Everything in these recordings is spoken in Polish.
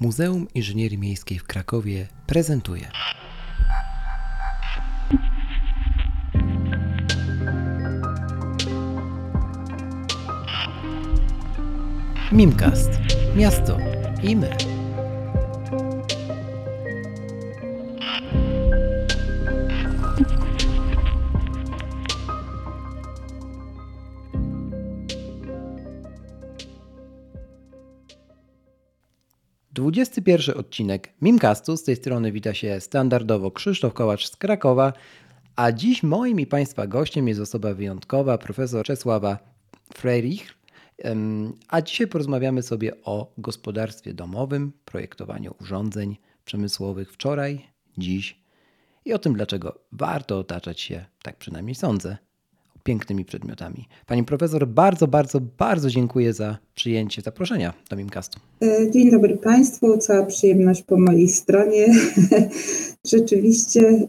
Muzeum Inżynierii Miejskiej w Krakowie prezentuje. Mimcast. Miasto i my. Dwudziesty pierwszy odcinek Mimcastu. Z tej strony wita się standardowo Krzysztof Kołacz z Krakowa, a dziś moim i Państwa gościem jest osoba wyjątkowa, profesor Czesława Freirich. A dzisiaj porozmawiamy sobie o gospodarstwie domowym, projektowaniu urządzeń przemysłowych wczoraj, dziś i o tym, dlaczego warto otaczać się, tak przynajmniej sądzę, pięknymi przedmiotami. Pani profesor, bardzo, bardzo, bardzo dziękuję za przyjęcie zaproszenia do Mimcastu. E, dzień dobry Państwu, cała przyjemność po mojej stronie. Rzeczywiście e,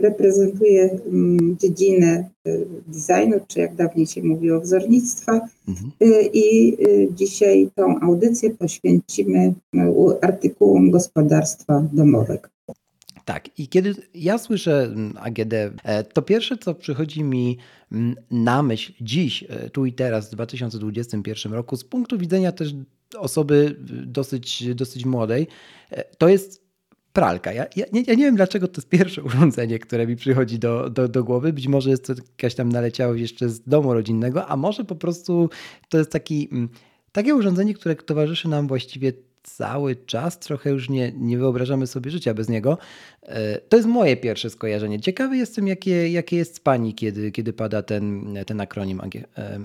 reprezentuję mm, dziedzinę e, designu, czy jak dawniej się mówiło, wzornictwa. Mhm. I dzisiaj tą audycję poświęcimy artykułom gospodarstwa domowego. Tak, i kiedy ja słyszę mm, AGD, e, to pierwsze, co przychodzi mi mm, na myśl dziś, e, tu i teraz, w 2021 roku, z punktu widzenia też osoby dosyć, dosyć młodej, e, to jest pralka. Ja, ja, nie, ja nie wiem, dlaczego to jest pierwsze urządzenie, które mi przychodzi do, do, do głowy. Być może jest to jakaś tam naleciałość jeszcze z domu rodzinnego, a może po prostu to jest taki, mm, takie urządzenie, które towarzyszy nam właściwie cały czas, trochę już nie, nie wyobrażamy sobie życia bez niego. E, to jest moje pierwsze skojarzenie. Ciekawy jestem, jakie, jakie jest Pani, kiedy, kiedy pada ten, ten akronim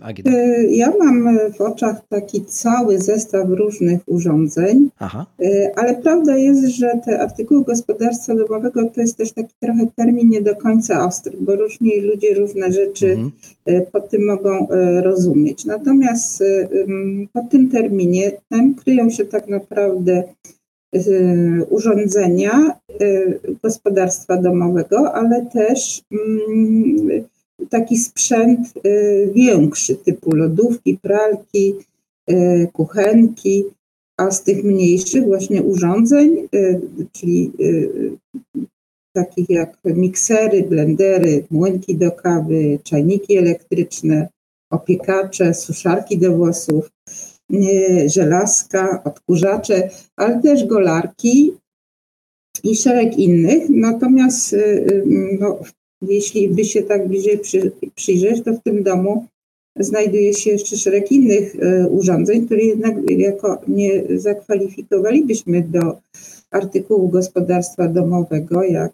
AGD. E, ja mam w oczach taki cały zestaw różnych urządzeń, Aha. E, ale prawda jest, że te artykuły gospodarstwa domowego to jest też taki trochę termin nie do końca ostry, bo różni ludzie różne rzeczy mhm. pod tym mogą rozumieć. Natomiast pod tym terminie tam kryją się tak naprawdę Y, urządzenia y, gospodarstwa domowego, ale też mm, taki sprzęt y, większy, typu lodówki, pralki, kuchenki, a z tych mniejszych właśnie urządzeń, czyli takich jak miksery, blendery, młynki do kawy, czajniki elektryczne, opiekacze, suszarki do włosów, żelazka, odkurzacze, ale też golarki i szereg innych. Natomiast y, y, no, jeśli by się tak bliżej przy, przyjrzeć, to w tym domu znajduje się jeszcze szereg innych y, urządzeń, które jednak jako nie zakwalifikowalibyśmy do artykułu gospodarstwa domowego, jak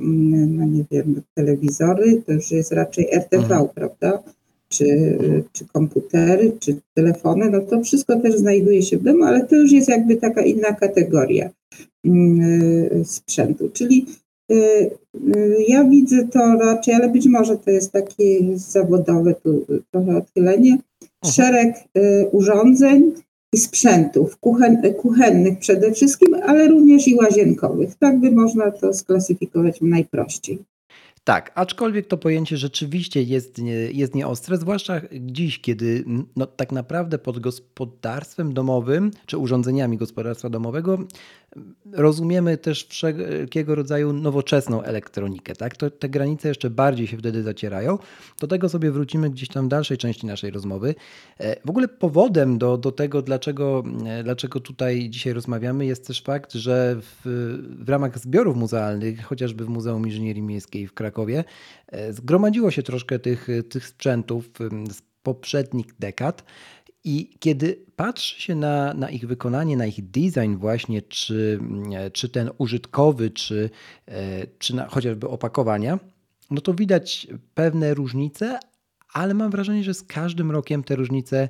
no nie wiem, telewizory, to już jest raczej RTV, mhm. prawda? Czy, czy komputery, czy telefony, no to wszystko też znajduje się w domu, ale to już jest jakby taka inna kategoria mm, sprzętu. Czyli y, y, ja widzę to raczej, ale być może to jest takie zawodowe tu trochę odchylenie, mhm. szereg y, urządzeń i sprzętów kuchen, kuchennych przede wszystkim, ale również i łazienkowych. Tak by można to sklasyfikować najprościej. Tak, aczkolwiek to pojęcie rzeczywiście jest, jest nieostre, zwłaszcza dziś, kiedy no, tak naprawdę pod gospodarstwem domowym czy urządzeniami gospodarstwa domowego rozumiemy też wszelkiego rodzaju nowoczesną elektronikę. Tak? To, te granice jeszcze bardziej się wtedy zacierają. Do tego sobie wrócimy gdzieś tam w dalszej części naszej rozmowy. E, w ogóle powodem do, do tego, dlaczego, e, dlaczego tutaj dzisiaj rozmawiamy, jest też fakt, że w, w ramach zbiorów muzealnych, chociażby w Muzeum Inżynierii Miejskiej w Krakowie, e, zgromadziło się troszkę tych, tych sprzętów z poprzednich dekad. I kiedy patrzy się na, na ich wykonanie, na ich design właśnie, czy, czy ten użytkowy, czy, e, czy na, chociażby opakowania, no to widać pewne różnice, ale mam wrażenie, że z każdym rokiem te różnice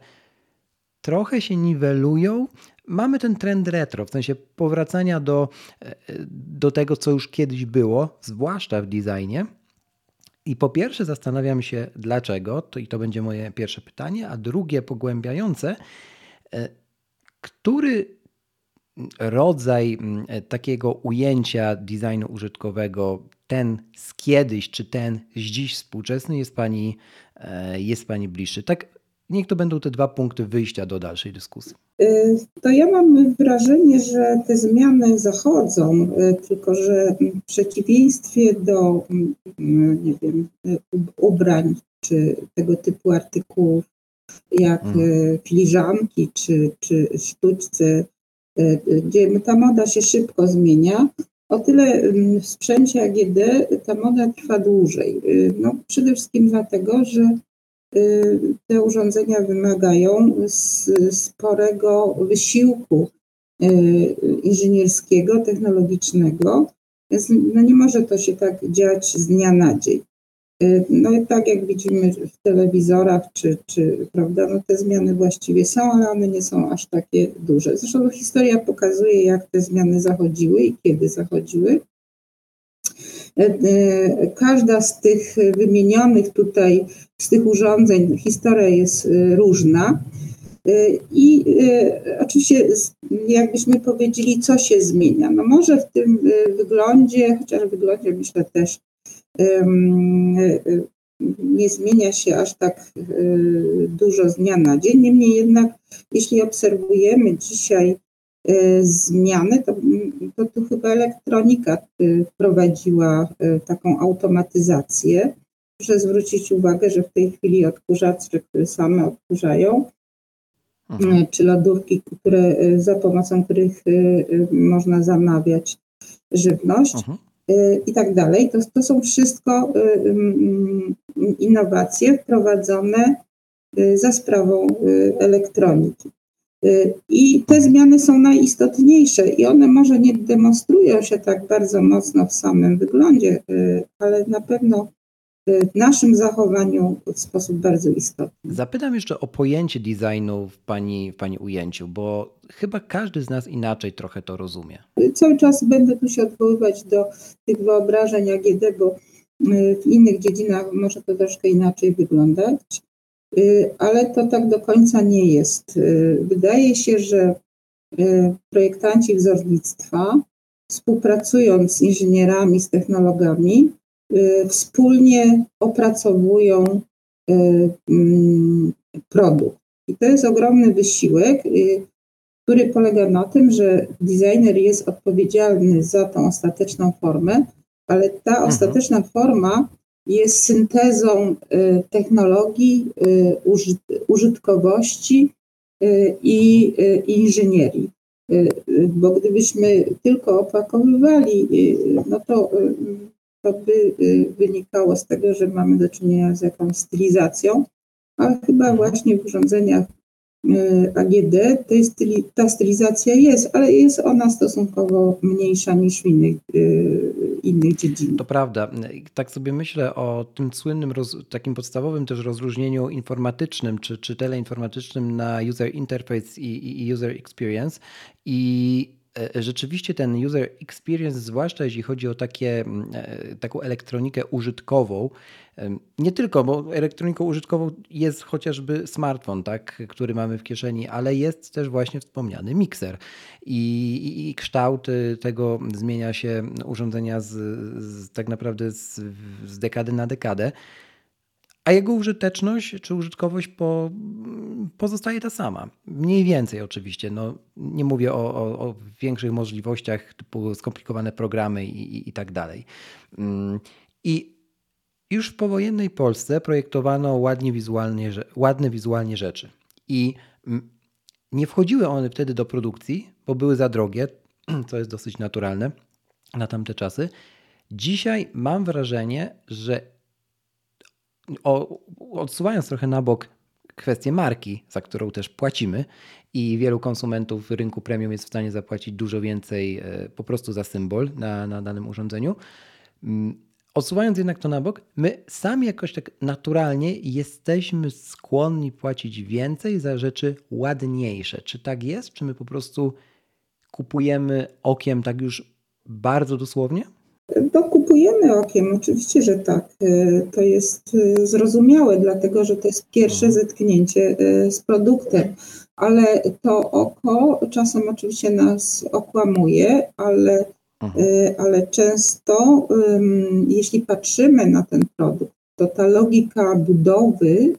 trochę się niwelują. Mamy ten trend retro, w sensie powracania do, e, do tego, co już kiedyś było, zwłaszcza w designie. I po pierwsze zastanawiam się dlaczego, to i to będzie moje pierwsze pytanie, a drugie pogłębiające, e, który rodzaj e, takiego ujęcia designu użytkowego, ten z kiedyś, czy ten z dziś współczesny jest Pani, e, jest pani bliższy? Tak Niech to będą te dwa punkty wyjścia do dalszej dyskusji. Y, to ja mam wrażenie, że te zmiany zachodzą, y, tylko że w przeciwieństwie do mm, nie wiem, ubrań czy tego typu artykułów jak hmm. filiżanki czy, czy sztućce, gdzie ta moda się szybko zmienia, o tyle mm, w sprzęcie AGD ta moda trwa dłużej. No, przede wszystkim dlatego, że Y, te urządzenia wymagają sporego wysiłku y, inżynierskiego, technologicznego, więc no nie może to się tak dziać z dnia na dzień. Y, no i tak jak widzimy w telewizorach, czy, czy prawda, no te zmiany właściwie są, ale one nie są aż takie duże. Zresztą historia pokazuje, jak te zmiany zachodziły i kiedy zachodziły. E, e, każda z tych wymienionych tutaj, z tych urządzeń, historia jest e, różna. I oczywiście, jakbyśmy powiedzieli, co się zmienia. No może w tym wyglądzie, chociaż w wyglądzie myślę też nie zmienia się aż tak dużo z dnia na dzień. Niemniej jednak, jeśli obserwujemy dzisiaj zmiany, to, to tu chyba elektronika e, wprowadziła e, taką automatyzację. Proszę zwrócić uwagę, że w tej chwili odkurzacze, które same odkurzają, mhm. czy lodówki, które, za pomocą których można zamawiać żywność mhm. i tak dalej, to, to są wszystko innowacje wprowadzone za sprawą elektroniki. Y, I te zmiany są najistotniejsze i one może nie demonstrują się tak bardzo mocno w samym wyglądzie, y, ale na pewno y, w naszym zachowaniu w sposób bardzo istotny. Zapytam jeszcze o pojęcie designu w pani, w pani ujęciu, bo chyba każdy z nas inaczej trochę to rozumie. Cały czas będę tu się odwoływać do tych wyobrażeń AGD, bo w innych dziedzinach może to troszkę inaczej wyglądać. Y, ale to tak do końca nie jest. Y, wydaje się, że y, projektanci wzornictwa, współpracując z inżynierami, z technologami, wspólnie opracowują mm, produkt. I to jest ogromny wysiłek, który polega na tym, że designer jest odpowiedzialny za tą ostateczną formę, ale ta mhm. ostateczna forma jest syntezą y, technologii, y, użytkowości y, i inżynierii. Bo gdybyśmy tylko opakowywali, no to, to by wynikało z tego, że mamy do czynienia z jakąś stylizacją, ale chyba właśnie w urządzeniach AGD, styli, ta stylizacja jest, ale jest ona stosunkowo mniejsza niż w innych, innych dziedzinach. To prawda. Tak sobie myślę o tym słynnym, takim podstawowym też rozróżnieniu informatycznym czy, czy teleinformatycznym na user interface i, i user experience i rzeczywiście ten user experience, zwłaszcza jeśli chodzi o takie, e, taką elektronikę użytkową, nie tylko, bo elektroniką użytkową jest chociażby smartfon, tak, który mamy w kieszeni, ale jest też właśnie wspomniany mikser. I, i, i kształt tego zmienia się urządzenia z, z tak naprawdę z, z dekady na dekadę a jego użyteczność czy użytkowość po, pozostaje ta sama. Mniej więcej oczywiście. No, nie mówię o, o, o większych możliwościach typu skomplikowane programy i, i, i tak dalej. Mm, I już w powojennej Polsce projektowano ładnie wizualnie, ładne wizualnie rzeczy. I mm, nie wchodziły one wtedy do produkcji, bo były za drogie, co jest dosyć naturalne na tamte czasy. Dzisiaj mam wrażenie, że o, odsuwając trochę na bok kwestię marki, za którą też płacimy i wielu konsumentów rynku premium jest w stanie zapłacić dużo więcej e, po prostu za symbol na, na danym urządzeniu. Mm, odsuwając jednak to na bok, my sami jakoś tak naturalnie jesteśmy skłonni płacić więcej za rzeczy ładniejsze. Czy tak jest? Czy my po prostu kupujemy okiem tak już bardzo dosłownie? To kupujemy okiem, oczywiście, że tak. E, to jest e, zrozumiałe, dlatego że to jest pierwsze mhm. zetknięcie e, z produktem, ale to oko czasem oczywiście nas okłamuje, ale, mhm. ale często, jeśli patrzymy na ten produkt to ta logika budowy,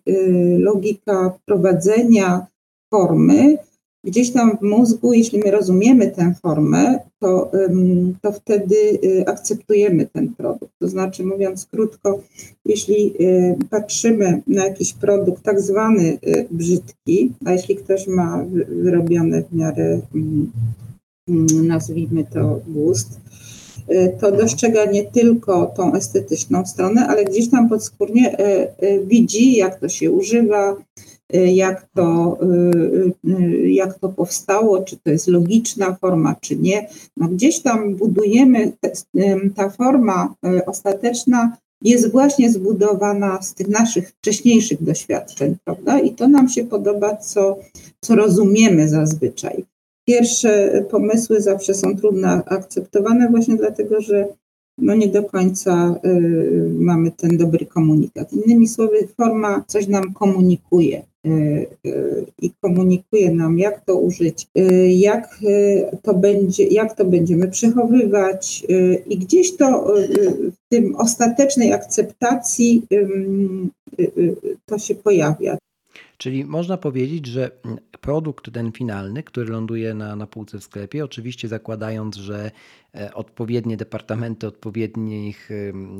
logika prowadzenia formy gdzieś tam w mózgu, jeśli my rozumiemy tę formę, to, to wtedy y, akceptujemy ten produkt. To znaczy, mówiąc krótko, jeśli y, patrzymy na jakiś produkt tak zwany y, brzydki, a jeśli ktoś ma wyrobione w miarę, mm, mm, nazwijmy to, gust, to dostrzega nie tylko tą estetyczną stronę, ale gdzieś tam podskórnie widzi, jak to się używa, jak to, y, y, jak to powstało, czy to jest logiczna forma, czy nie. No gdzieś tam budujemy, ta forma y, ostateczna jest właśnie zbudowana z tych naszych wcześniejszych doświadczeń, prawda? I to nam się podoba, co, co rozumiemy zazwyczaj. Pierwsze pomysły zawsze są trudno akceptowane właśnie dlatego, że no nie do końca y, mamy ten dobry komunikat. Innymi słowy, forma coś nam komunikuje. Y, y, i komunikuje nam, jak to użyć, y, jak to będzie, jak to będziemy przechowywać i gdzieś to w tym ostatecznej akceptacji to się pojawia. Czyli można powiedzieć, że produkt ten finalny, który ląduje na, na półce w sklepie, oczywiście zakładając, że e, odpowiednie departamenty odpowiednich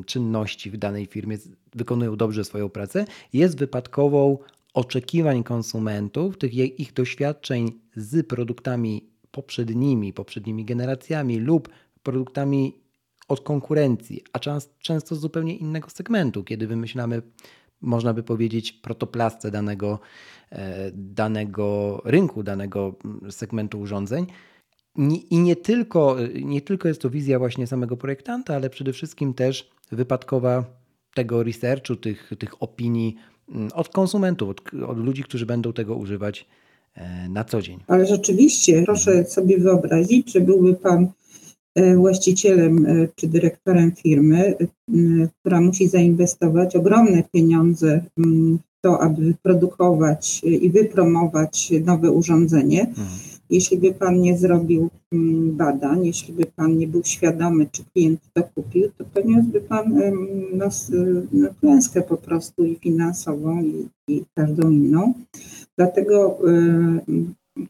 czynności w danej firmie wykonują dobrze swoją pracę, jest wypadkową oczekiwań konsumentów, tych ich doświadczeń z produktami poprzednimi, poprzednimi generacjami lub produktami od konkurencji, a często z zupełnie innego segmentu, kiedy wymyślamy, można by powiedzieć, protoplasce danego, e, danego rynku, danego mm, segmentu urządzeń. I nie tylko, nie tylko jest to wizja właśnie samego projektanta, ale przede wszystkim też wypadkowa tego researchu, tych, tych opinii od konsumentów, od, od ludzi, którzy będą tego używać e, na co dzień. Ale rzeczywiście, proszę sobie wyobrazić, że byłby Pan e, właścicielem e, czy dyrektorem firmy, która musi zainwestować ogromne pieniądze w to, aby wyprodukować i wypromować nowe urządzenie. Mhm jeśli by Pan nie zrobił mm, badań, jeśli by Pan nie był świadomy, czy klient to kupił, to poniósłby Pan no, no, klęskę po prostu i finansową, i, i każdą inną. Dlatego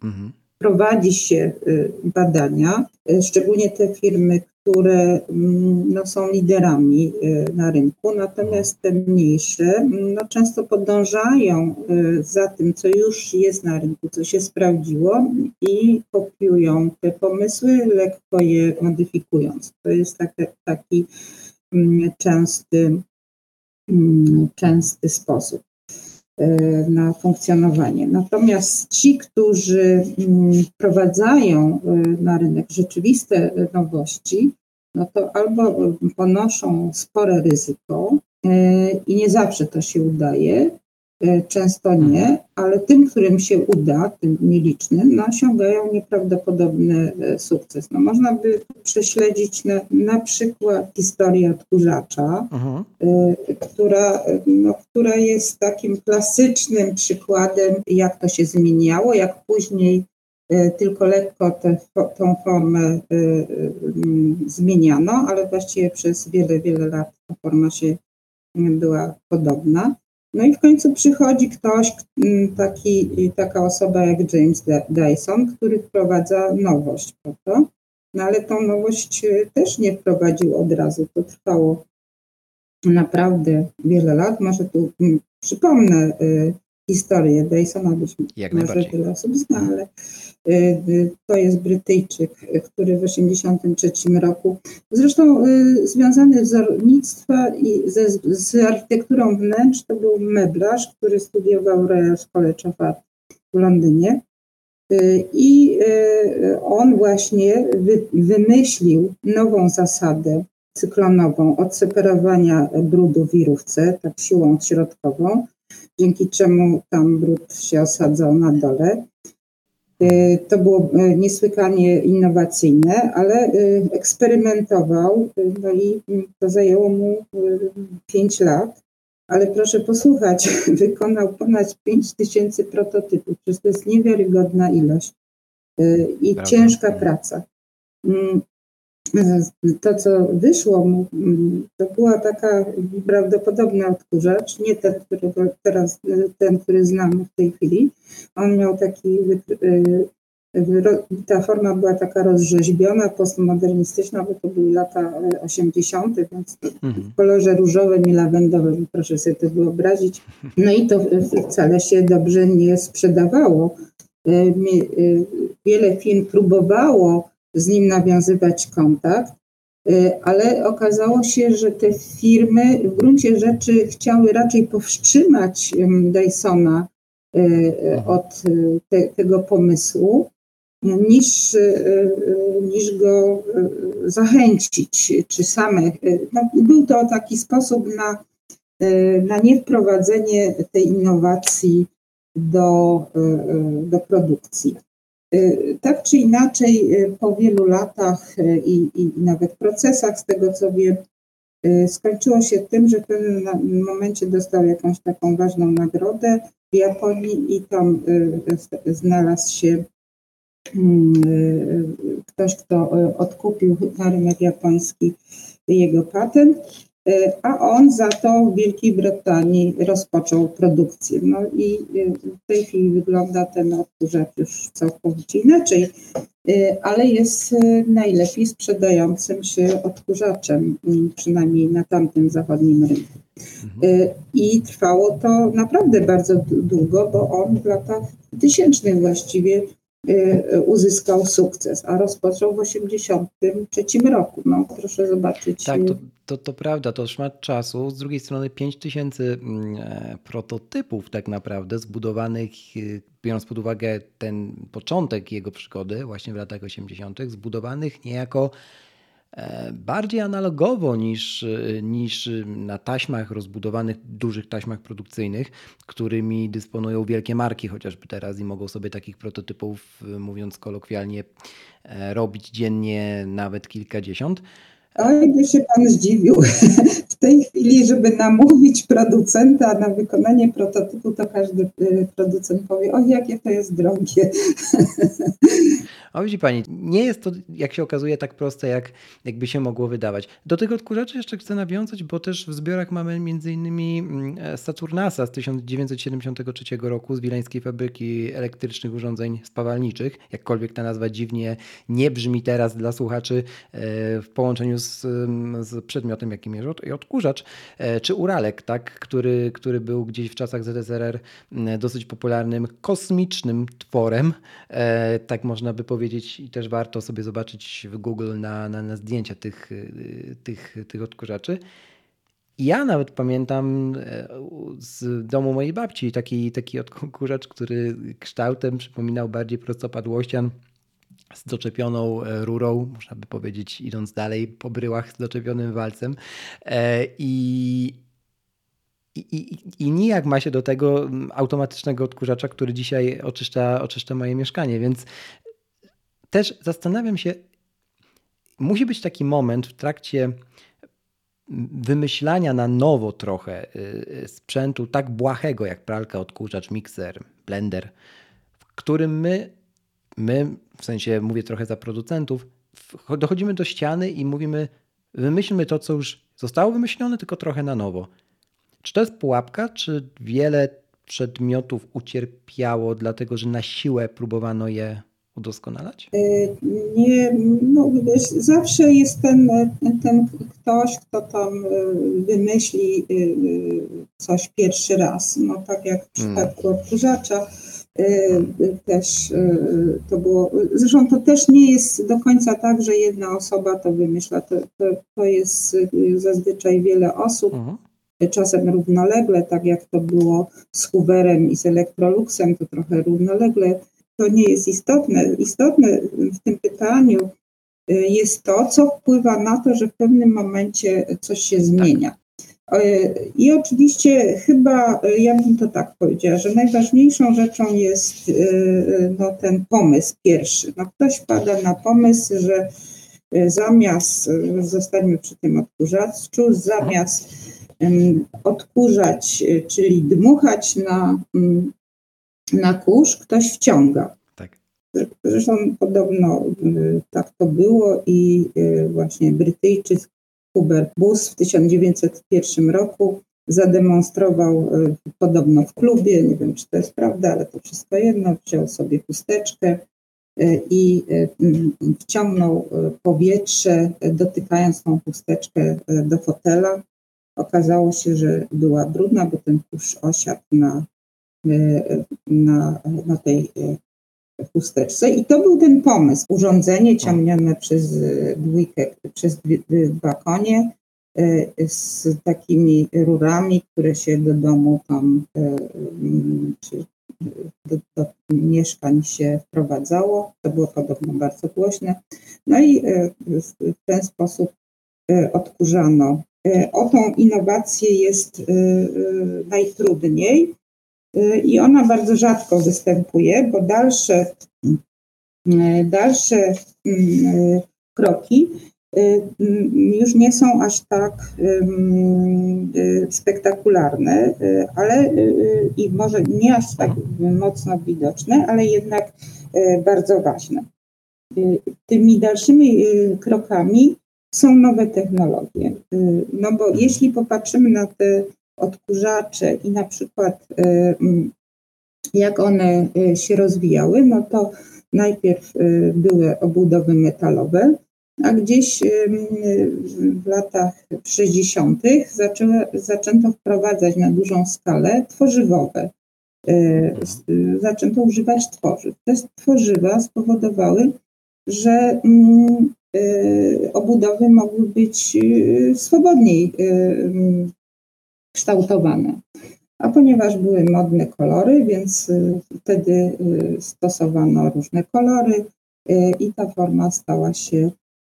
mhm. prowadzi się y, badania, y, szczególnie te firmy, które mm, no, są liderami y, na rynku, natomiast te mniejsze mm, no, często podążają y, za tym, co już jest na rynku, co się sprawdziło i kopiują te pomysły, lekko je modyfikując. To jest taki, taki częsty, mm, częsty sposób y, na funkcjonowanie. Natomiast ci, którzy wprowadzają na rynek rzeczywiste nowości, no to albo ponoszą spore ryzyko e, i nie zawsze to się udaje, e, często nie, mhm. ale tym, którym się uda, tym nielicznym, no osiągają nieprawdopodobny sukces. No można by prześledzić na, na przykład historię odkurzacza, uh-huh. która, no, która jest takim klasycznym przykładem, jak to się zmieniało, jak później tylko lekko tę tą formę e, e, zmieniano, ale właściwie przez wiele, wiele lat ta forma się była podobna. No i w końcu przychodzi ktoś, taki, taka osoba jak James Dyson, który wprowadza nowość, prawda? No ale tą nowość też nie wprowadził od razu. To trwało naprawdę wiele lat. Może tu przypomnę historię Dysona, być Jak może wiele osób zna, ale Y, y, to jest Brytyjczyk, który w 1983 roku, zresztą y, związany z wzornictwa i ze, z architekturą wnętrz, to był meblarz, który studiował Royal College of Art w Londynie. I on właśnie wymyślił nową zasadę cyklonową odseparowania brudu w wirówce, tak siłą środkową, dzięki czemu tam brud się osadzał na dole. Y, to było y, niesłychanie innowacyjne, ale y, eksperymentował, no i to zajęło mu 5 lat. Ale proszę posłuchać, wykonał ponad 5 tysięcy prototypów, to jest niewiarygodna ilość i Prawda. ciężka praca. Mm, to, co wyszło, to była taka prawdopodobna odkurzacz, nie ten, który teraz, ten, który znamy w tej chwili. On miał taki, ta forma była taka rozrzeźbiona, postmodernistyczna, bo to były lata 80., więc mhm. w kolorze różowym i lawendowym, proszę sobie to wyobrazić. No i to wcale się dobrze nie sprzedawało. Wiele firm próbowało z nim nawiązywać kontakt, y, ale okazało się, że te firmy w gruncie rzeczy chciały raczej powstrzymać Dysona y, y, od te, tego pomysłu, niż, niż go zachęcić, czy same. No, był to taki sposób na, na niewprowadzenie tej innowacji do, do produkcji. Y, tak czy inaczej, y, po wielu latach y, i, i nawet procesach, z tego co wiem, skończyło się tym, że w pewnym momencie dostał jakąś taką ważną nagrodę w Japonii i tam znalazł się mm, ktoś, kto odkupił na rynek japoński jego patent. E, a on za to w Wielkiej Brytanii rozpoczął produkcję. No i e, w tej chwili wygląda ten odkurzacz już całkowicie inaczej, e, ale jest najlepiej sprzedającym się odkurzaczem, przynajmniej na tamtym zachodnim rynku. Mhm. I trwało to naprawdę bardzo długo, bo on w latach tysięcznych właściwie uzyskał sukces, a rozpoczął w 1983 roku. No, proszę zobaczyć. Tak, to, to, to prawda, to szmat czasu. Z drugiej strony 5000 mm, e, prototypów tak naprawdę zbudowanych, e, biorąc pod uwagę ten początek jego przygody właśnie w latach 80., zbudowanych niejako e, bardziej analogowo niż, niż na taśmach rozbudowanych, dużych taśmach produkcyjnych, którymi dysponują wielkie marki chociażby teraz i mogą sobie takich prototypów, mówiąc kolokwialnie, robić dziennie nawet kilkadziesiąt. Oj, by się pan zdziwił. W tej chwili, żeby namówić producenta na wykonanie prototypu, to każdy y, producent powie, o jakie to jest drogie. A widzi pani, nie jest to, jak się okazuje, tak proste, jak jakby się mogło wydawać. Do tych odkurzaczy jeszcze chcę nawiązać, bo też w zbiorach mamy m.in. Mm, Saturnasa z 1973 roku z Wileńskiej Fabryki Elektrycznych Urządzeń Spawalniczych. Jakkolwiek ta nazwa dziwnie nie brzmi teraz dla słuchaczy e, w połączeniu z, mm, z przedmiotem, jakim jest odkurzacz, e, czy Uralek, tak, który, który był gdzieś w czasach ZSRR mm, dosyć popularnym, kosmicznym tworem, e, tak można by powiedzieć powiedzieć i też warto sobie zobaczyć w Google na, na, na zdjęcia tych, y, tych, tych odkurzaczy. Ja nawet pamiętam e, z domu mojej babci taki, taki odkurzacz, który kształtem przypominał bardziej prostopadłościan z doczepioną e, rurą, można by powiedzieć, idąc dalej, po bryłach z doczepionym walcem. E, I, i, i, nijak ma się do tego automatycznego odkurzacza, który dzisiaj oczyszcza, oczyszcza moje mieszkanie, więc też zastanawiam się, musi być taki moment w trakcie wymyślania na nowo trochę y, sprzętu tak błahego jak pralka, odkurzacz, mikser, blender, w którym my, my, w sensie mówię trochę za producentów, dochodzimy do ściany i mówimy, wymyślmy to, co już zostało wymyślone, tylko trochę na nowo. Czy to jest pułapka, czy wiele przedmiotów ucierpiało, dlatego że na siłę próbowano je udoskonalać? Y, nie, no wiesz, zawsze jest ten, ten ktoś, kto tam y, wymyśli y, coś pierwszy raz. No tak jak w hmm. przypadku hmm. odkurzacza też to było, zresztą to też nie jest do końca tak, że jedna osoba to wymyśla, to, to, to jest zazwyczaj wiele osób, uh-huh. czasem równolegle, tak jak to było z Hooverem i z Electroluxem, to trochę równolegle to nie jest istotne. Istotne w tym pytaniu y, jest to, co wpływa na to, że w pewnym momencie coś się zmienia. Y, I oczywiście chyba, y, ja bym to tak powiedziała, że najważniejszą rzeczą jest no, ten pomysł pierwszy. No, ktoś pada na pomysł, że zamiast, zostańmy przy tym odkurzaczu, zamiast odkurzać, czyli dmuchać na na kurz ktoś wciąga. Tak. Zresztą podobno tak to było i właśnie Brytyjczyk Hubert Bus w 1901 roku zademonstrował podobno w klubie, nie wiem czy to jest prawda, ale to wszystko jedno, wziął sobie chusteczkę i wciągnął powietrze, dotykając tą chusteczkę do fotela. Okazało się, że była brudna, bo ten kurz osiadł na, na, na tej chusteczce. I to był ten pomysł. Urządzenie ciągnione przez dwójkę, przez dwa konie z takimi rurami, które się do domu tam, czy do, do mieszkań się wprowadzało. To było podobno bardzo głośne. No i w ten sposób odkurzano. O tą innowację jest najtrudniej, i ona bardzo rzadko występuje, bo dalsze, dalsze mm, kroki y, już nie są aż tak y, spektakularne, y, ale i może nie aż tak mocno widoczne, ale jednak bardzo ważne. Tymi dalszymi krokami są nowe technologie. No bo jeśli popatrzymy na te odkurzacze i na przykład y, mm, jak one y, się rozwijały, no to najpierw y, były obudowy metalowe, a gdzieś w latach 60. Zaczęło, zaczęto wprowadzać na dużą skalę tworzywowe. Zaczęto używać tworzyw. Te tworzywa spowodowały, że mm, obudowy mogły być swobodniej kształtowane. A ponieważ były modne kolory, więc y, wtedy y, stosowano różne kolory y, i ta forma stała się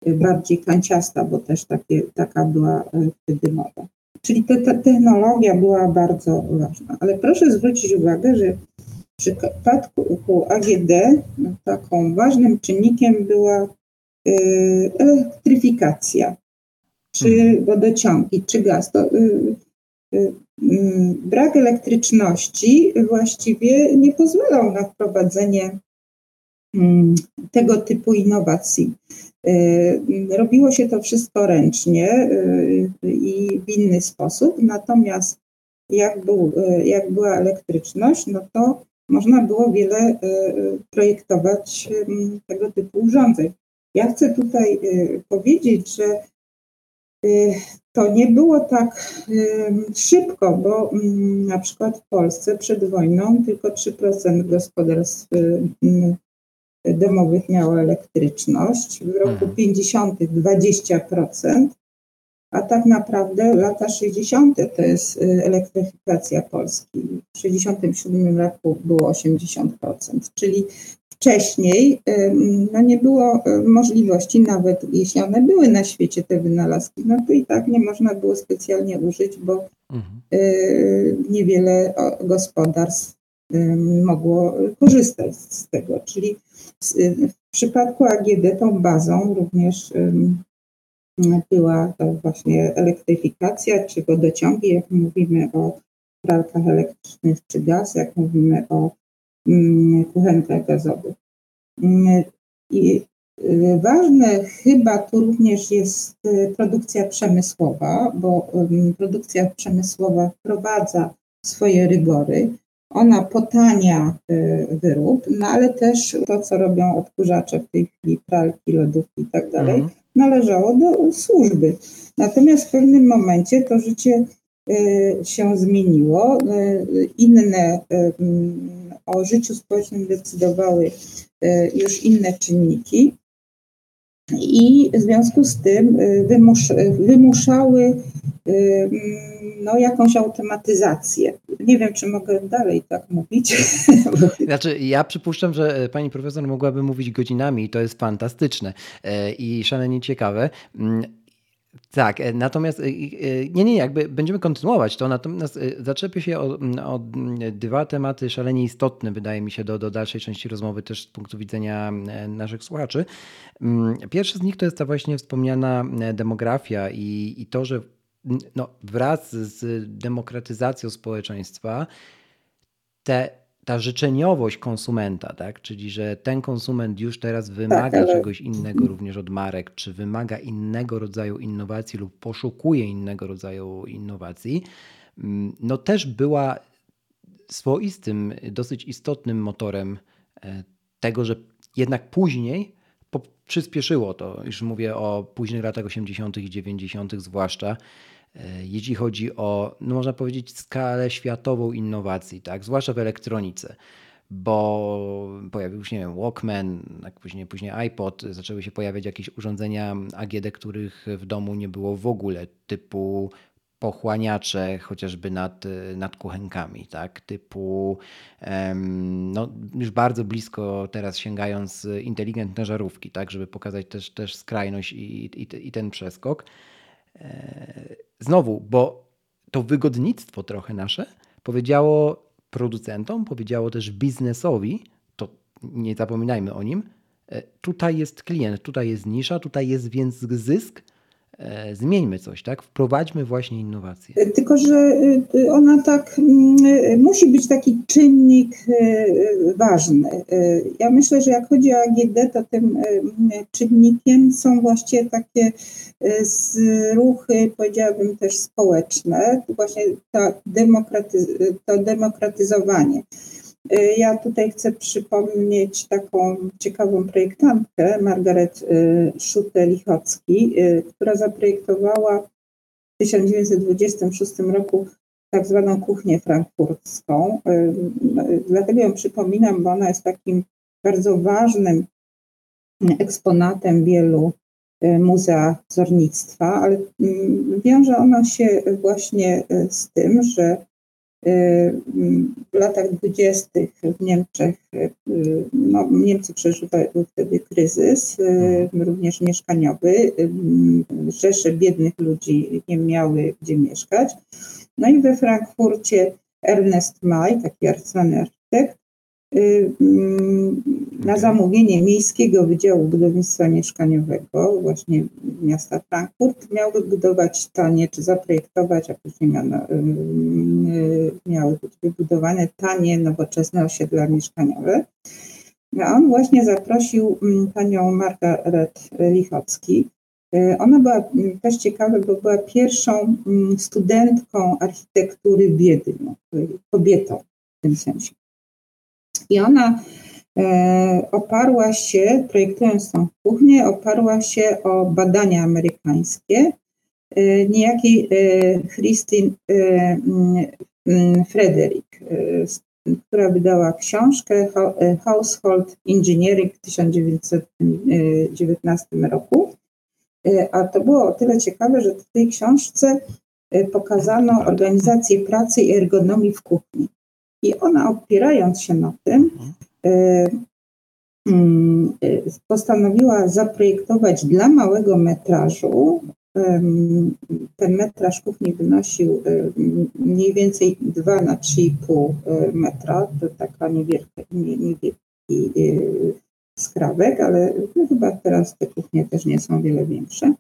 bardziej kanciasta, bo też takie, taka była wtedy moda. Czyli te, ta technologia była bardzo ważna. Ale proszę zwrócić uwagę, że w przypadku AGD no, taką ważnym czynnikiem była elektryfikacja, czy mhm. wodociągi, czy gaz. To, brak elektryczności właściwie nie pozwalał na wprowadzenie mm, tego typu innowacji. Y, robiło się to wszystko ręcznie y, i w inny sposób, natomiast jak, był, jak była elektryczność, no to można było wiele projektować tego typu urządzeń. Ja chcę tutaj powiedzieć, że to nie było tak szybko, bo mm, na przykład w Polsce przed wojną tylko 3% gospodarstw domowych miało elektryczność, w roku mhm. 50 20%, a tak naprawdę lata 60. to jest y, elektryfikacja Polski. W 67 roku było 80%, czyli wcześniej no nie było e, możliwości, nawet jeśli one były na świecie, te wynalazki, no to i tak nie można było specjalnie użyć, bo mhm. Niewiele gospodarstw mogło korzystać z tego. Czyli w przypadku AGD tą bazą również była właśnie elektryfikacja czy wodociągi, jak mówimy o pralkach elektrycznych czy gaz, jak mówimy o Mm, kuchenkach gazowych. Mm, I y, ważne chyba tu również jest y, produkcja przemysłowa, bo produkcja przemysłowa wprowadza swoje rygory. Ona potania y, wyrób, no ale też to, co robią odkurzacze w tej chwili, pralki, lodówki i tak dalej, mhm. Należało do służby. Natomiast w pewnym momencie to życie się zmieniło. Inne o życiu społecznym decydowały e, już inne czynniki i w związku z tym e, wymusz, wymuszały e, no, jakąś automatyzację. Nie wiem, czy mogę dalej tak mówić. Znaczy, ja przypuszczam, że pani profesor mogłaby mówić godzinami i to jest fantastyczne i szalenie ciekawe. Mm, tak, e, natomiast e, e, nie, nie, jakby będziemy kontynuować to, natomiast zaczepię się o, o, dwa tematy szalenie istotne, wydaje mi się, do, do dalszej części rozmowy też z punktu widzenia naszych słuchaczy. Mm, pierwszy z nich to jest ta właśnie wspomniana demografia i, i to, że no, wraz z demokratyzacją społeczeństwa te ta życzeniowość konsumenta, tak? czyli że ten konsument już teraz wymaga tak, ale... czegoś innego również od marek, czy wymaga innego rodzaju innowacji lub poszukuje innego rodzaju innowacji, mm, no też była swoistym, dosyć istotnym motorem e, tego, że jednak później przyspieszyło to, już mówię o późnych latach 80. i 90., zwłaszcza jeśli chodzi o, no można powiedzieć, skalę światową innowacji, tak? zwłaszcza w elektronice. Bo pojawił się, nie wiem, Walkman, tak później, później iPod, zaczęły się pojawiać jakieś urządzenia AGD, których w domu nie było w ogóle, typu pochłaniacze chociażby nad, nad kuchenkami, tak? typu no, już bardzo blisko teraz sięgając inteligentne żarówki, tak? żeby pokazać też, też skrajność i, i, i ten przeskok. E, znowu, bo to wygodnictwo trochę nasze powiedziało producentom, powiedziało też biznesowi, to nie zapominajmy o nim, e, tutaj jest klient, tutaj jest nisza, tutaj jest więc zysk, zmieńmy coś, tak? Wprowadźmy właśnie innowacje. Tylko, że y, ona tak mm, musi być taki czynnik ważny. Ja myślę, że jak chodzi o AGD, to tym czynnikiem są właściwie takie ruchy, powiedziałabym też społeczne, właśnie ta demokraty, to demokratyzowanie. Y, ja tutaj chcę przypomnieć taką ciekawą projektantkę, Margaret y, Schutte-Lichocki, y, która zaprojektowała w 1926 roku tak zwaną kuchnię frankfurcką. Dlatego ją przypominam, bo ona jest takim bardzo ważnym eksponatem wielu muzea wzornictwa, ale mm, wiąże ono się właśnie z tym, że w latach dwudziestych w Niemczech, no, Niemcy przeżywały wtedy kryzys, również mieszkaniowy. Rzesze biednych ludzi nie miały gdzie mieszkać. No i we Frankfurcie Ernest May, taki arcyznany architekt, Y, na zamówienie Miejskiego Wydziału Budownictwa Mieszkaniowego, właśnie miasta Frankfurt, miał wybudować tanie, czy zaprojektować, a później miano, y, y, miały być wybudowane tanie, nowoczesne osiedla mieszkaniowe. A on właśnie zaprosił mm, panią Margaret Lichocki. Ona była mm, też ciekawa, bo była pierwszą studentką architektury w Wiedniu, kobietą w tym sensie. I ona e, oparła się, projektując tą kuchnię, oparła się o badania amerykańskie e, niejakiej e, Christine Frederick, która wydała książkę Household Engineering w 1919 roku. A to było o tyle ciekawe, że w tej książce pokazano organizację pracy i ergonomii w kuchni. I ona opierając się na tym, e, mm, e, postanowiła zaprojektować dla małego metrażu. Ten metraż kuchni wynosił mniej więcej 2 na 3,5 e, metra. To taka niewielka, niewielki skrawek, ale chyba teraz te kuchnie też nie są wiele większe.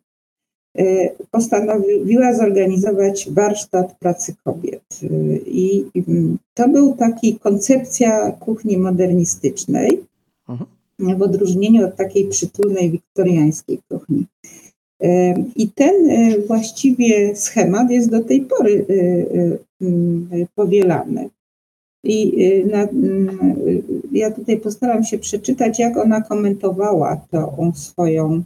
Y, postanowiła zorganizować warsztat pracy kobiet. Y, I to był taki koncepcja kuchni modernistycznej, Aha. w odróżnieniu od takiej przytulnej wiktoriańskiej kuchni. Y, I ten właściwie schemat jest do tej pory powielany. I na, ja tutaj postaram się przeczytać, jak ona komentowała tą swoją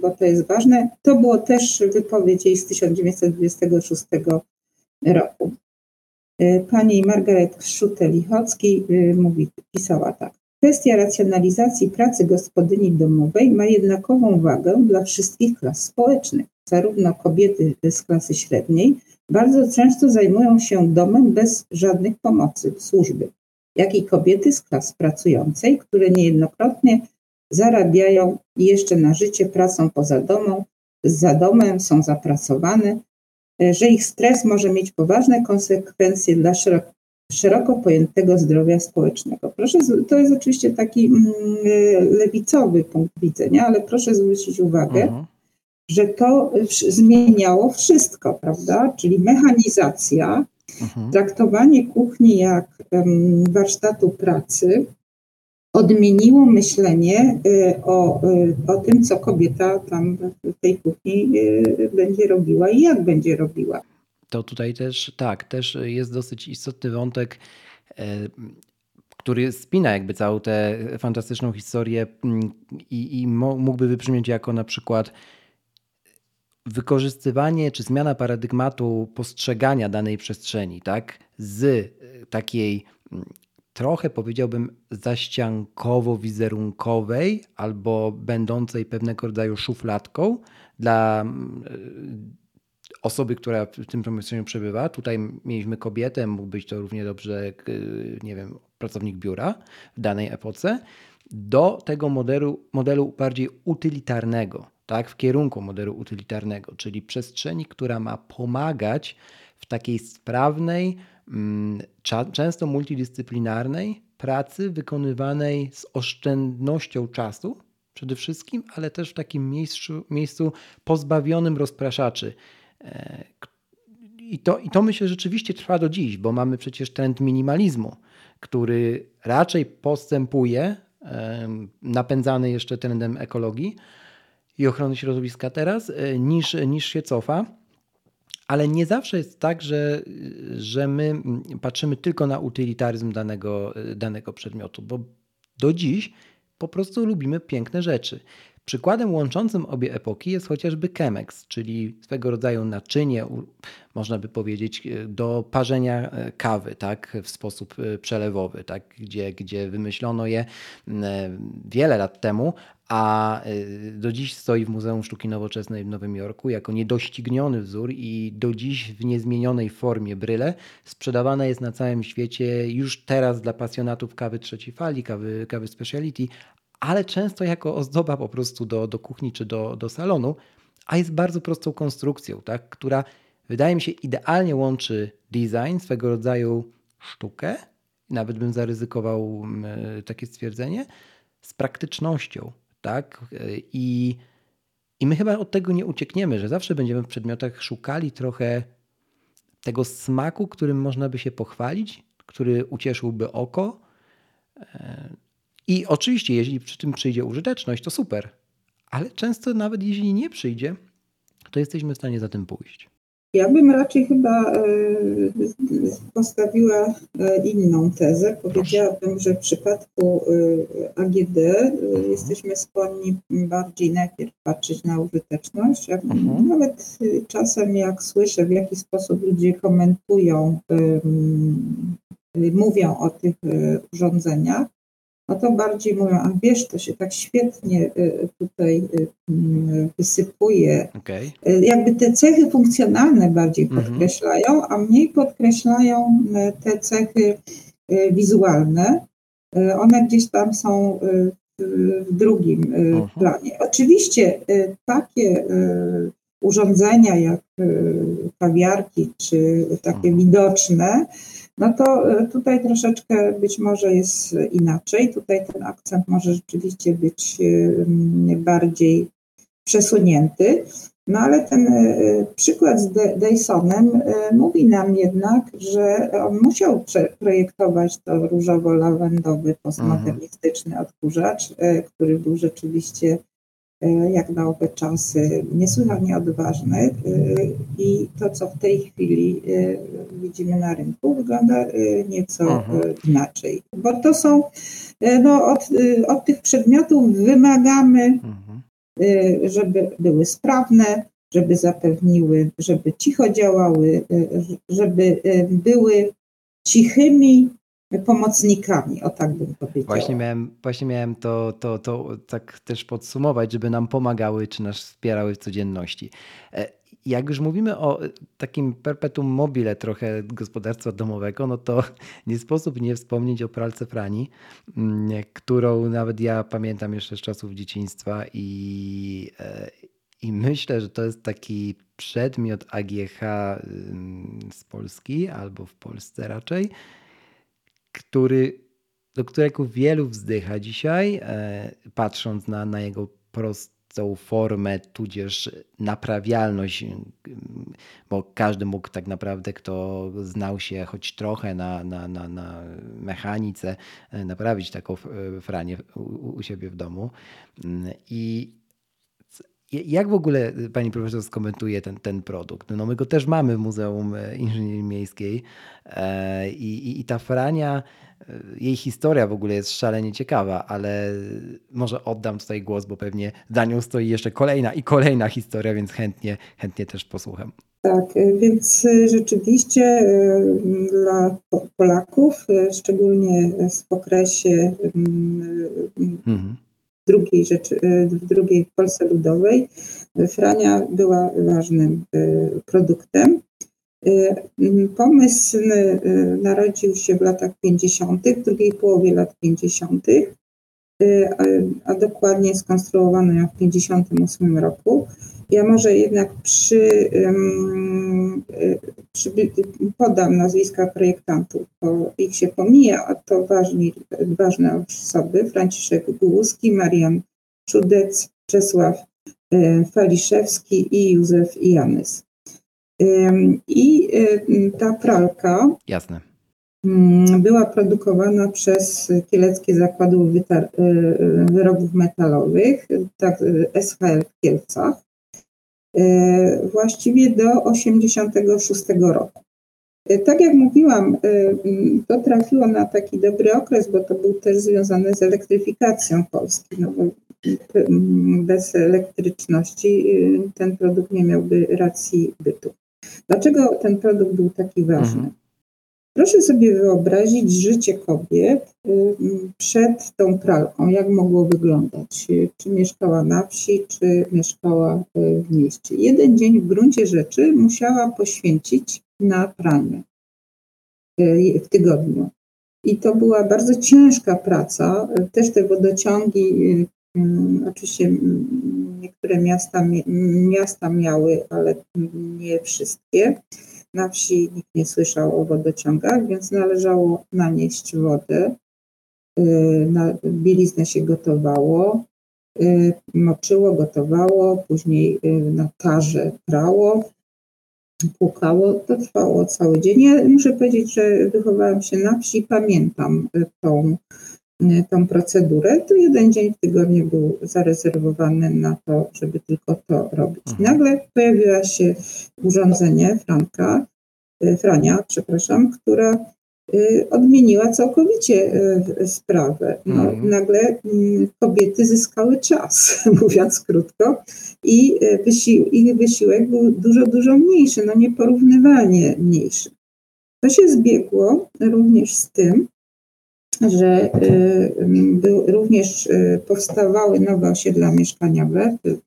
bo to jest ważne. To było też wypowiedź jej z 1926 roku. E, pani Margaret Schutte-Lichocki e, mówi, pisała tak. Kwestia racjonalizacji pracy gospodyni domowej ma jednakową wagę dla wszystkich klas społecznych. Zarówno kobiety z klasy średniej bardzo często zajmują się domem bez żadnych pomocy służby, jak i kobiety z klas pracującej, które niejednokrotnie zarabiają jeszcze na życie pracą poza domą, za domem, są zapracowane, e, że ich stres może mieć poważne konsekwencje dla szeroko, szeroko pojętego zdrowia społecznego. Proszę, to jest oczywiście taki mm, e, lewicowy punkt widzenia, ale proszę zwrócić uwagę, mhm. że to zmieniało wszystko, prawda? Czyli mechanizacja, Mhm. Traktowanie kuchni jak warsztatu pracy odmieniło myślenie y, o, y, o tym, co kobieta tam w tej kuchni y, będzie robiła i jak będzie robiła. To tutaj też, tak, też jest dosyć istotny wątek, e, który spina jakby całą tę fantastyczną historię mm, i, i mógłby wybrzmieć jako na przykład wykorzystywanie czy zmiana paradygmatu postrzegania danej przestrzeni, tak, z takiej mm, trochę powiedziałbym zaściankowo-wizerunkowej albo będącej pewnego rodzaju szufladką dla mm, osoby, która w tym pomieszczeniu przebywa. Tutaj mieliśmy kobietę, mógł być to równie dobrze, nie wiem, pracownik biura w danej epoce, do tego modelu, modelu bardziej utylitarnego, tak, w kierunku modelu utylitarnego, czyli przestrzeni, która ma pomagać w takiej sprawnej, często multidyscyplinarnej pracy wykonywanej z oszczędnością czasu przede wszystkim, ale też w takim miejscu, miejscu pozbawionym rozpraszaczy. E, I to, I to myślę rzeczywiście trwa do dziś, bo mamy przecież trend minimalizmu, który raczej postępuje, napędzany jeszcze trendem ekologii i ochrony środowiska teraz, e, niż, niż się cofa. Ale nie zawsze jest tak, że, że my patrzymy tylko na utylitaryzm danego, danego przedmiotu, bo do dziś po prostu lubimy piękne rzeczy. Przykładem łączącym obie epoki jest chociażby Chemex, czyli swego rodzaju naczynie, można by powiedzieć, do parzenia e, kawy tak, w sposób e, przelewowy, tak, gdzie, gdzie wymyślono je wiele lat temu, a do dziś stoi w Muzeum Sztuki Nowoczesnej w Nowym Jorku jako niedościgniony wzór i do dziś w niezmienionej formie bryle sprzedawana jest na całym świecie już teraz dla pasjonatów kawy trzeciej fali, kawy, kawy speciality, ale często jako ozdoba po prostu do, do kuchni czy do, do salonu, a jest bardzo prostą konstrukcją, tak, która wydaje mi się idealnie łączy design, swego rodzaju sztukę, nawet bym zaryzykował mm, takie stwierdzenie, z praktycznością tak? I, I my chyba od tego nie uciekniemy, że zawsze będziemy w przedmiotach szukali trochę tego smaku, którym można by się pochwalić, który ucieszyłby oko. I oczywiście, jeśli przy tym przyjdzie użyteczność, to super. Ale często nawet jeśli nie przyjdzie, to jesteśmy w stanie za tym pójść. Ja bym raczej chyba e, postawiła e, inną tezę. Powiedziałabym, że w przypadku e, AGD jesteśmy skłonni bardziej najpierw patrzeć na użyteczność. Mhm. Nawet czasem jak słyszę, w jaki sposób ludzie komentują, mówią o tych urządzeniach, no to bardziej mówią, a wiesz, to się tak świetnie y, tutaj y, mm, wysypuje. Okay. Jakby te cechy funkcjonalne bardziej mhm. podkreślają, a mniej podkreślają y, te cechy wizualne. One gdzieś tam są w drugim mhm. planie. Oczywiście takie urządzenia jak kawiarki, czy takie mhm. widoczne, no to e, tutaj troszeczkę być może jest inaczej. Tutaj ten akcent może rzeczywiście być e, bardziej przesunięty. No ale ten e, przykład z Dysonem mówi nam jednak, że on musiał projektować to różowo-lawendowy postmodernistyczny odkurzacz, który był rzeczywiście jak na owe czasy, niesłychanie odważny e, i to, co w tej chwili e, widzimy na rynku, wygląda nieco mhm. inaczej. Bo to są, no, od, od tych przedmiotów wymagamy, mhm. żeby były sprawne, żeby zapewniły, żeby cicho działały, żeby były cichymi pomocnikami, o tak bym powiedział. Właśnie miałem, właśnie miałem to, to, to tak też podsumować, żeby nam pomagały czy nas wspierały w codzienności. E, jak już mówimy o takim perpetuum mobile trochę gospodarstwa domowego, no to nie sposób nie wspomnieć o pralce prani, mm, którą nawet ja pamiętam jeszcze z czasów dzieciństwa i, e, i myślę, że to jest taki przedmiot AGH z Polski albo w Polsce raczej, który, do którego wielu wzdycha dzisiaj, e, patrząc na, na jego prost, tą formę, tudzież naprawialność, bo każdy mógł tak naprawdę, kto znał się choć trochę na, na, na, na mechanice, naprawić taką franię u, u siebie w domu. I jak w ogóle pani profesor skomentuje ten, ten produkt? No my go też mamy w Muzeum Inżynierii Miejskiej e, i, i, i ta frania jej historia w ogóle jest szalenie ciekawa, ale może oddam tutaj głos, bo pewnie za nią stoi jeszcze kolejna i kolejna historia, więc chętnie, chętnie też posłucham. Tak, więc rzeczywiście dla Polaków, szczególnie w okresie mhm. Drugiej rzeczy, e, w drugiej Polsce Ludowej, Frania była ważnym produktem. Y, pomysł narodził się w latach 50., w drugiej połowie lat 50., y, a dokładnie skonstruowano ją w 58 roku. Ja może jednak przy, przy, podam nazwiska projektantów, bo ich się pomija, a to ważni, ważne osoby. Franciszek Głuski, Marian Czudec, Czesław Faliszewski i Józef Janys. I ta pralka Jasne. była produkowana przez Kieleckie Zakłady y, Wyrobów Metalowych, tak, SHL w Kielcach, właściwie do 1986 roku. Tak jak mówiłam, to trafiło na taki dobry okres, bo to był też związane z elektryfikacją Polski. No bo bez elektryczności ten produkt nie miałby racji bytu. Dlaczego ten produkt był taki ważny? Proszę sobie wyobrazić życie kobiet y, przed tą pralką, jak mogło wyglądać. Czy mieszkała na wsi, czy mieszkała y, w mieście. Jeden dzień w gruncie rzeczy musiała poświęcić na pranie y, w tygodniu. I to była bardzo ciężka praca. Też te wodociągi oczywiście niektóre miasta, miasta miały, ale nie wszystkie. Na wsi nikt nie słyszał o wodociągach, więc należało nanieść wodę. Y, na bieliznę się gotowało, y, moczyło, gotowało, później y, na tarze prało, płukało. To trwało cały dzień. Ja muszę powiedzieć, że wychowałam się na wsi, pamiętam tą tą procedurę, to jeden dzień w tygodniu był zarezerwowany na to, żeby tylko to robić. Mhm. Nagle pojawiła się urządzenie Franka, y, Frania, przepraszam, która y, odmieniła całkowicie sprawę. No, mhm. Nagle mm, kobiety zyskały czas, mówiąc krótko, i wysił, ich wysiłek był dużo, dużo mniejszy, no nieporównywalnie mniejszy. To się zbiegło również z tym, że y, również y, powstawały nowe osiedla mieszkaniowe, y,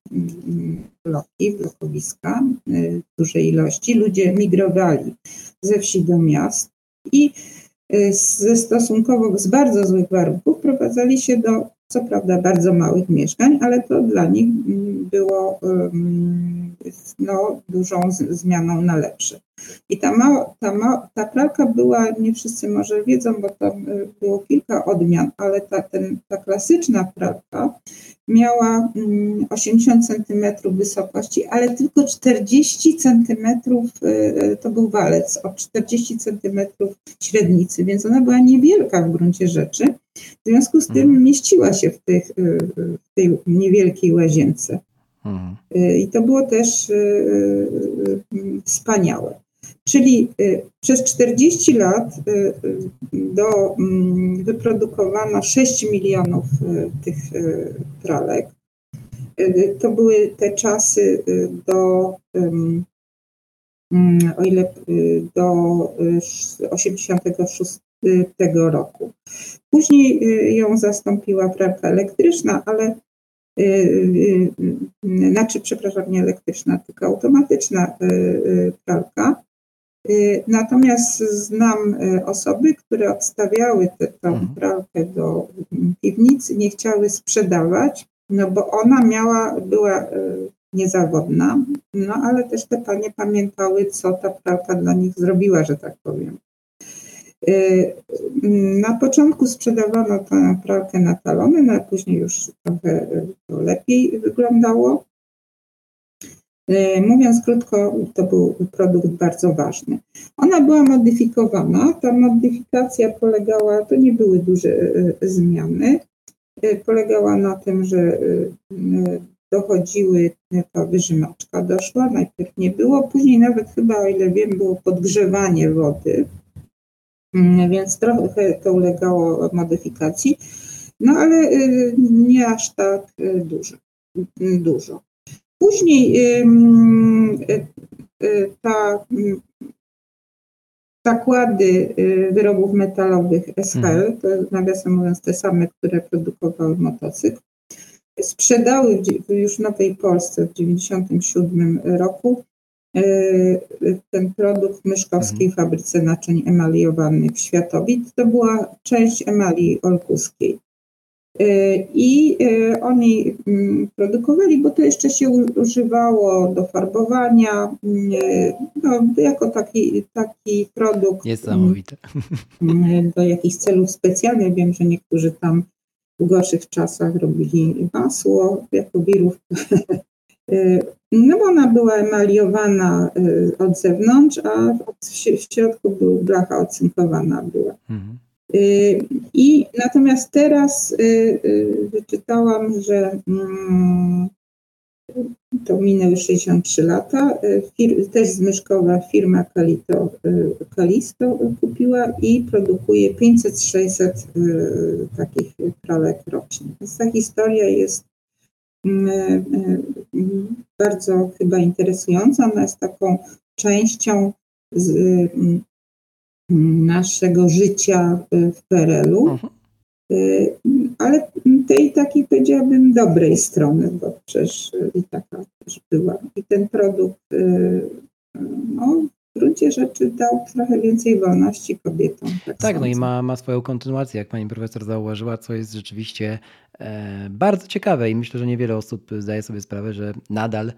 bloki, blokowiska w dużej ilości. Ludzie migrowali ze wsi do miast i ze stosunkowo z bardzo złych warunków prowadzali się do co prawda bardzo małych mieszkań, ale to dla nich mm, było no, dużą zmianą na lepsze. I ta, mała, ta, ma, ta pralka była, nie wszyscy może wiedzą, bo tam y, było kilka odmian, ale ta, ten, ta klasyczna pralka miała 80 mm, cm wysokości, ale tylko 40 cm y, y, to był walec, o 40 cm średnicy, więc ona była niewielka w gruncie rzeczy. W związku z tym mhm. mieściła się w, tych, w tej niewielkiej łazience. Mhm. I to było też wspaniałe. Czyli y, przez 40 lat y, y, do, mm, wyprodukowano 6 milionów tych pralek. To były te czasy do, mm, o ile do 86 roku. Później ją zastąpiła pralka elektryczna, ale znaczy, przepraszam, nie elektryczna, tylko automatyczna pralka. Y, natomiast znam y, osoby, które odstawiały tę mhm. pralkę do piwnicy, nie chciały sprzedawać, no bo ona miała, była y, niezawodna, no ale też te panie pamiętały, co ta pralka dla nich zrobiła, że tak powiem. Na początku sprzedawano tę pralkę na talony, no a później już trochę to lepiej wyglądało. Mówiąc krótko, to był produkt bardzo ważny. Ona była modyfikowana. Ta modyfikacja polegała, to nie były duże zmiany. Polegała na tym, że dochodziły, ta wyżymaczka doszła, najpierw nie było, później nawet chyba, o ile wiem, było podgrzewanie wody, więc trochę to ulegało modyfikacji, no ale y, nie aż tak y, dużo. dużo. Później y, ta zakłady wyrobów metalowych SHL, mhm. to nawiasem mówiąc te same, które produkowały motocykl, sprzedały już w Nowej Polsce w 1997 roku ten produkt w Myszkowskiej mhm. Fabryce Naczyń Emaliowanych Światowit. To była część emalii olkuskiej. E, I e, oni mm, produkowali, bo to jeszcze się używało do farbowania, mm, no, jako taki, taki produkt. Niesamowite. Mm, do jakichś celów specjalnych. Wiem, że niektórzy tam w gorszych czasach robili masło jako wirówkę. No bo ona była emaliowana y, od zewnątrz, a w środku był blacha ocynkowana była. Mhm. Y, I natomiast teraz y, wyczytałam, że mm, to minęły 63 lata. Fir, też zmyszkowa firma Kalito, Kalisto kupiła i produkuje 500-600 y, takich pralek rocznie. Więc ta historia jest bardzo chyba interesująca. Ona jest taką częścią z, naszego życia w PRL-u. Mhm. Y, ale tej takiej powiedziałabym dobrej strony, bo przecież i taka też była. I ten produkt y, no, gruncie rzeczy dał trochę więcej wolności kobietom. Tak, tak no i ma, ma swoją kontynuację, jak pani profesor zauważyła, co jest rzeczywiście e, bardzo ciekawe i myślę, że niewiele osób zdaje sobie sprawę, że nadal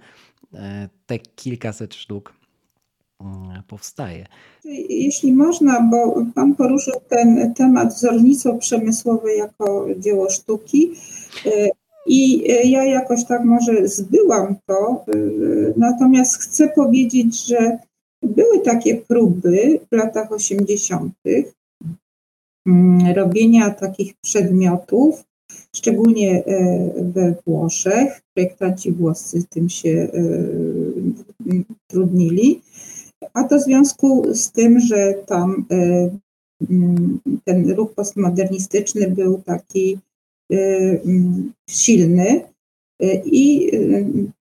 e, te kilkaset sztuk Mm, powstaje. Jeśli można, bo Pan poruszył ten temat wzornictwo przemysłowe jako dzieło sztuki. E, I e, ja jakoś tak może zbyłam to, e, natomiast chcę powiedzieć, że były takie próby w latach 80. Mm, robienia takich przedmiotów, szczególnie we Włoszech. Projektanci włoscy tym się trudnili a to w związku z tym, że tam e, ten ruch postmodernistyczny był taki e, silny e, i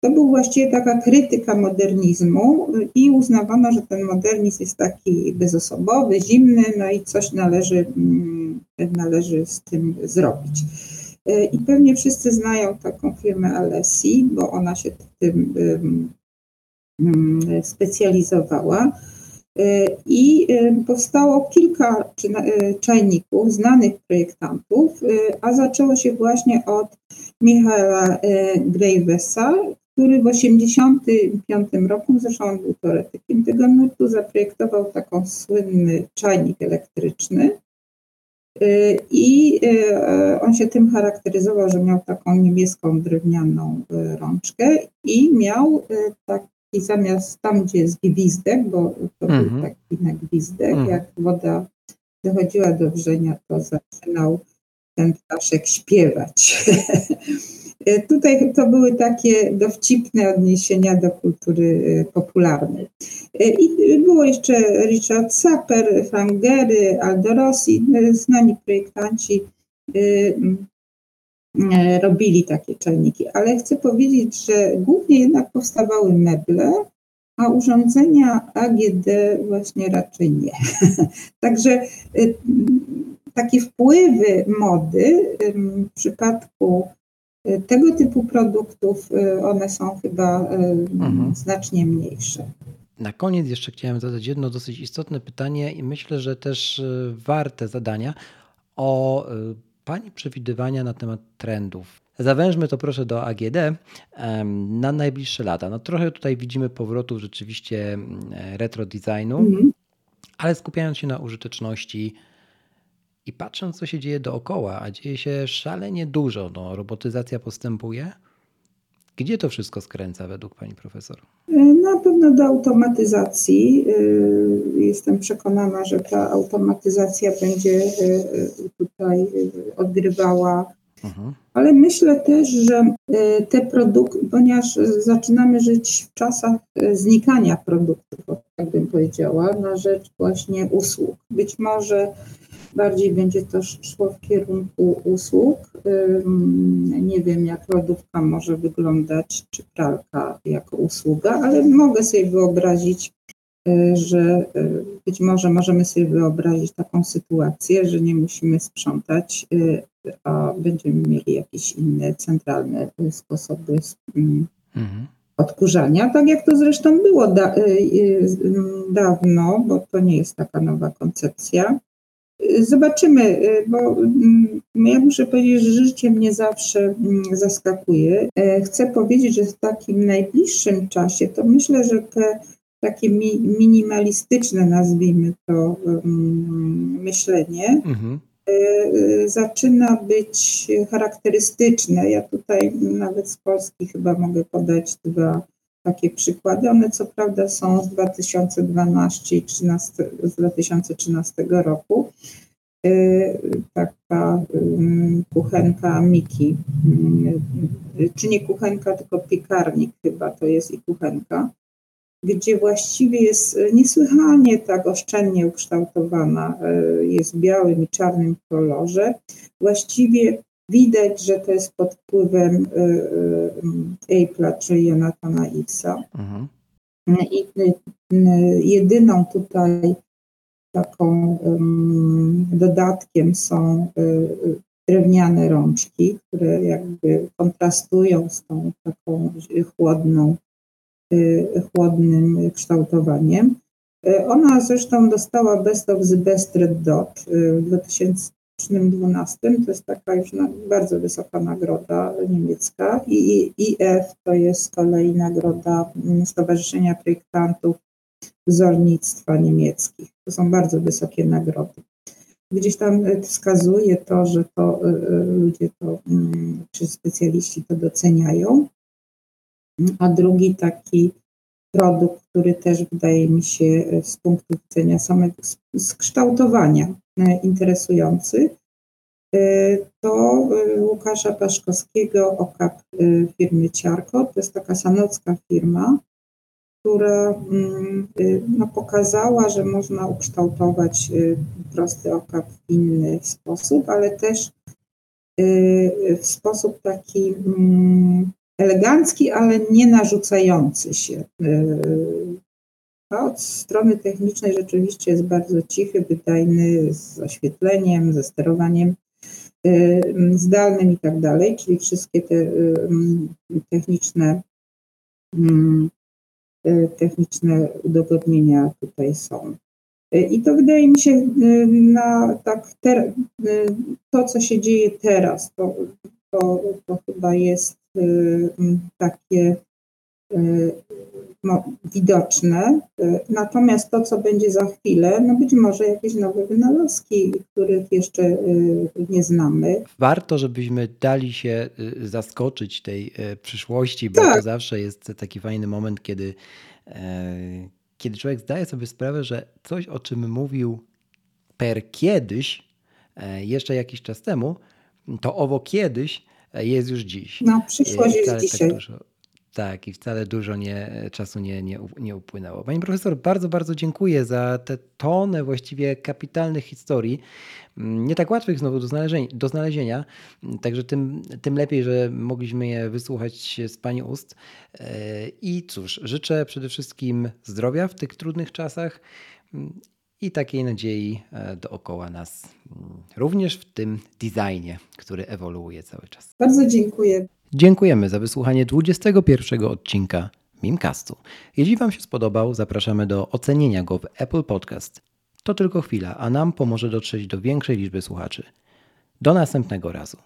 to był właściwie taka krytyka modernizmu i uznawano, że ten modernizm jest taki bezosobowy, zimny, no i coś należy, mm, należy z tym zrobić. I pewnie wszyscy znają taką firmę Alessi, bo ona się tym specjalizowała. E, I e, powstało kilka e, czajników znanych projektantów, a zaczęło się właśnie od Michaela Gravesa, który w 1985 roku, zresztą on był teoretykiem tego nurtu, zaprojektował taką słynny czajnik elektryczny. I on się tym charakteryzował, że miał taką niebieską drewnianą rączkę i miał tak i zamiast tam, gdzie jest gwizdek, bo to był mhm. taki na gwizdek, mhm. jak woda dochodziła do wrzenia, to zaczynał ten ptaszek śpiewać. Tutaj to były takie dowcipne odniesienia do kultury e, popularnej. E, I było jeszcze Richard Sapper, Frank Gehry, Aldo Rossi, znani projektanci E, robili takie czajniki, ale chcę powiedzieć, że głównie jednak powstawały meble, a urządzenia AGD właśnie raczej nie. Także e, takie wpływy mody w przypadku e, tego typu produktów, one są chyba mhm. znacznie mniejsze. Na koniec jeszcze chciałem zadać jedno dosyć istotne pytanie i myślę, że też warte zadania o Pani przewidywania na temat trendów. Zawężmy to proszę do AGD na najbliższe lata. No trochę tutaj widzimy powrotów rzeczywiście mm, retro designu, -hmm. ale skupiając się na użyteczności i patrząc, co się dzieje dookoła, a dzieje się szalenie dużo, no, robotyzacja postępuje. Gdzie to wszystko skręca według Pani Profesor? Na pewno do automatyzacji. Jestem przekonana, że ta automatyzacja będzie tutaj odgrywała Mhm. Ale myślę też, że te produkty, ponieważ zaczynamy żyć w czasach znikania produktów, tak bym powiedziała, na rzecz właśnie usług. Być może bardziej będzie to szło w kierunku usług. Nie wiem, jak lodówka może wyglądać, czy pralka jako usługa, ale mogę sobie wyobrazić, e, że być może możemy sobie wyobrazić taką sytuację, że nie musimy sprzątać a będziemy mieli jakieś inne centralne sposoby mm, mhm. odkurzania, tak jak to zresztą było da, y, y, dawno, bo to nie jest taka nowa koncepcja. Zobaczymy, y, bo mm, ja muszę powiedzieć, że życie mnie zawsze mm, zaskakuje. E, chcę powiedzieć, że w takim najbliższym czasie to myślę, że te takie minimalistyczne, nazwijmy to, myślenie, mhm E, zaczyna być charakterystyczne. Ja tutaj nawet z Polski chyba mogę podać dwa takie przykłady. One co prawda są z 2012 i 13, z 2013 roku. E, taka kuchenka Miki, czy nie kuchenka, tylko piekarnik chyba to jest i kuchenka gdzie właściwie jest e, niesłychanie tak oszczędnie ukształtowana, e, jest w białym i czarnym kolorze. Właściwie widać, że to jest pod wpływem e, Apple'a, czyli Jonathana Ivesa. Mhm. I jedyną tutaj taką dodatkiem są drewniane rączki, które jakby kontrastują z tą taką chłodną Y, chłodnym kształtowaniem. Y, ona zresztą dostała Best of the Best Red Dot y, w 2012. To jest taka już bardzo wysoka nagroda niemiecka. I IF to jest z kolei nagroda mm, Stowarzyszenia Projektantów Wzornictwa Niemieckich. To są bardzo wysokie nagrody. Gdzieś tam wskazuje to, że to ludzie to, mm, czy specjaliści to doceniają a drugi taki produkt, który też wydaje mi się e, z punktu widzenia samego skształtowania e, interesujący, e, to Łukasza Paszkowskiego, OKAP firmy Ciarko. To jest taka sanocka firma, która mm, no, pokazała, że można ukształtować prosty okap w inny sposób, ale też w sposób taki mm, elegancki, ale nie narzucający się. A od strony technicznej rzeczywiście jest bardzo cichy, wydajny, z oświetleniem, ze sterowaniem zdalnym i tak dalej, czyli wszystkie te techniczne, techniczne udogodnienia tutaj są. I to wydaje mi się na tak ter, to, co się dzieje teraz, to, to, to chyba jest Y, takie y, no, widoczne. Y, natomiast to, co będzie za chwilę, no być może jakieś nowe wynalazki, których jeszcze nie znamy. Warto, żebyśmy dali się zaskoczyć tej przyszłości, bo tak. to zawsze jest taki fajny moment, kiedy, kiedy człowiek zdaje sobie sprawę, że coś, o czym mówił per kiedyś, jeszcze jakiś czas temu, to owo kiedyś jest już dziś. No, przyszłość jest tak dzisiaj. Tak, dużo, tak, i wcale dużo nie, czasu nie, nie, nie upłynęło. Pani profesor, bardzo, bardzo dziękuję za tę tonę właściwie kapitalnych historii. Mm, nie tak łatwych znowu do znalezienia, do znalezienia także tym, tym lepiej, że mogliśmy je wysłuchać z Pani ust. E, I cóż, życzę przede wszystkim zdrowia w tych trudnych czasach mm, i takiej nadziei e, dookoła nas, mm, również w tym designie, który ewoluuje cały czas. Bardzo dziękuję. Dziękujemy za wysłuchanie 21 odcinka Mimcastu. Jeśli Wam się spodobał, zapraszamy do ocenienia go w Apple Podcast. To tylko chwila, a nam pomoże dotrzeć do większej liczby słuchaczy. Do następnego razu.